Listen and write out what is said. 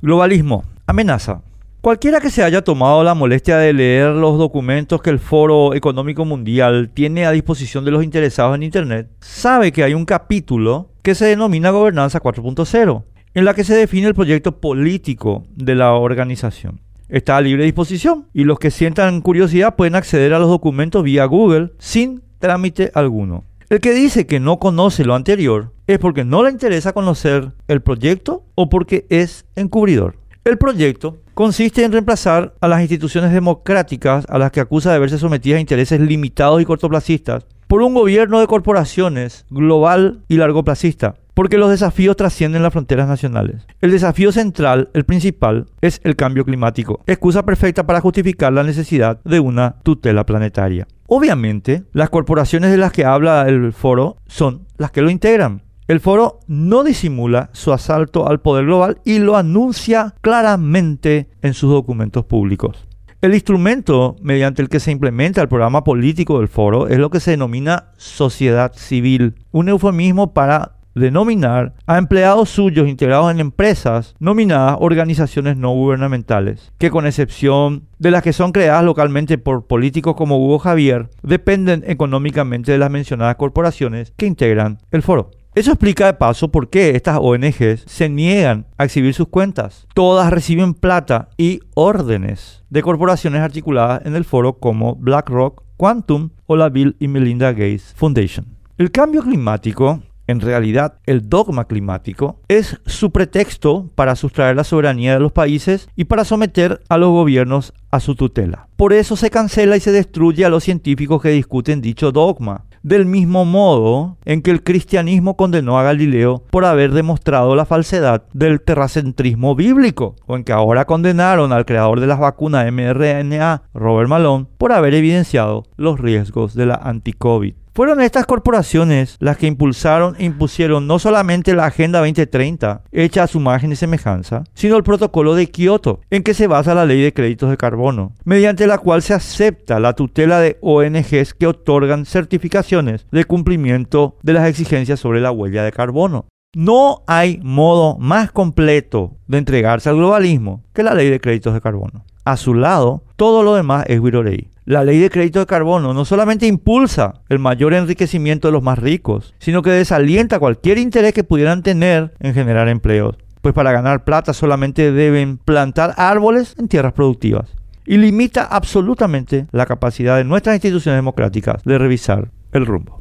Globalismo. Amenaza. Cualquiera que se haya tomado la molestia de leer los documentos que el Foro Económico Mundial tiene a disposición de los interesados en Internet, sabe que hay un capítulo que se denomina Gobernanza 4.0, en la que se define el proyecto político de la organización. Está a libre disposición y los que sientan curiosidad pueden acceder a los documentos vía Google sin trámite alguno. El que dice que no conoce lo anterior es porque no le interesa conocer el proyecto o porque es encubridor. El proyecto consiste en reemplazar a las instituciones democráticas a las que acusa de verse sometidas a intereses limitados y cortoplacistas por un gobierno de corporaciones global y largoplacista, porque los desafíos trascienden las fronteras nacionales. El desafío central, el principal, es el cambio climático, excusa perfecta para justificar la necesidad de una tutela planetaria. Obviamente, las corporaciones de las que habla el foro son las que lo integran. El foro no disimula su asalto al poder global y lo anuncia claramente en sus documentos públicos. El instrumento mediante el que se implementa el programa político del foro es lo que se denomina sociedad civil, un eufemismo para denominar a empleados suyos integrados en empresas nominadas organizaciones no gubernamentales, que con excepción de las que son creadas localmente por políticos como Hugo Javier, dependen económicamente de las mencionadas corporaciones que integran el foro. Eso explica de paso por qué estas ONGs se niegan a exhibir sus cuentas. Todas reciben plata y órdenes de corporaciones articuladas en el foro como BlackRock, Quantum o la Bill y Melinda Gates Foundation. El cambio climático en realidad, el dogma climático es su pretexto para sustraer la soberanía de los países y para someter a los gobiernos a su tutela. Por eso se cancela y se destruye a los científicos que discuten dicho dogma. Del mismo modo en que el cristianismo condenó a Galileo por haber demostrado la falsedad del terracentrismo bíblico, o en que ahora condenaron al creador de las vacunas mRNA, Robert Malone, por haber evidenciado los riesgos de la anti-COVID. Fueron estas corporaciones las que impulsaron e impusieron no solamente la Agenda 2030, hecha a su margen y semejanza, sino el protocolo de Kioto, en que se basa la ley de créditos de carbono, mediante la cual se acepta la tutela de ONGs que otorgan certificaciones de cumplimiento de las exigencias sobre la huella de carbono. No hay modo más completo de entregarse al globalismo que la ley de créditos de carbono. A su lado, todo lo demás es virorei. La ley de crédito de carbono no solamente impulsa el mayor enriquecimiento de los más ricos, sino que desalienta cualquier interés que pudieran tener en generar empleos. Pues para ganar plata solamente deben plantar árboles en tierras productivas. Y limita absolutamente la capacidad de nuestras instituciones democráticas de revisar el rumbo.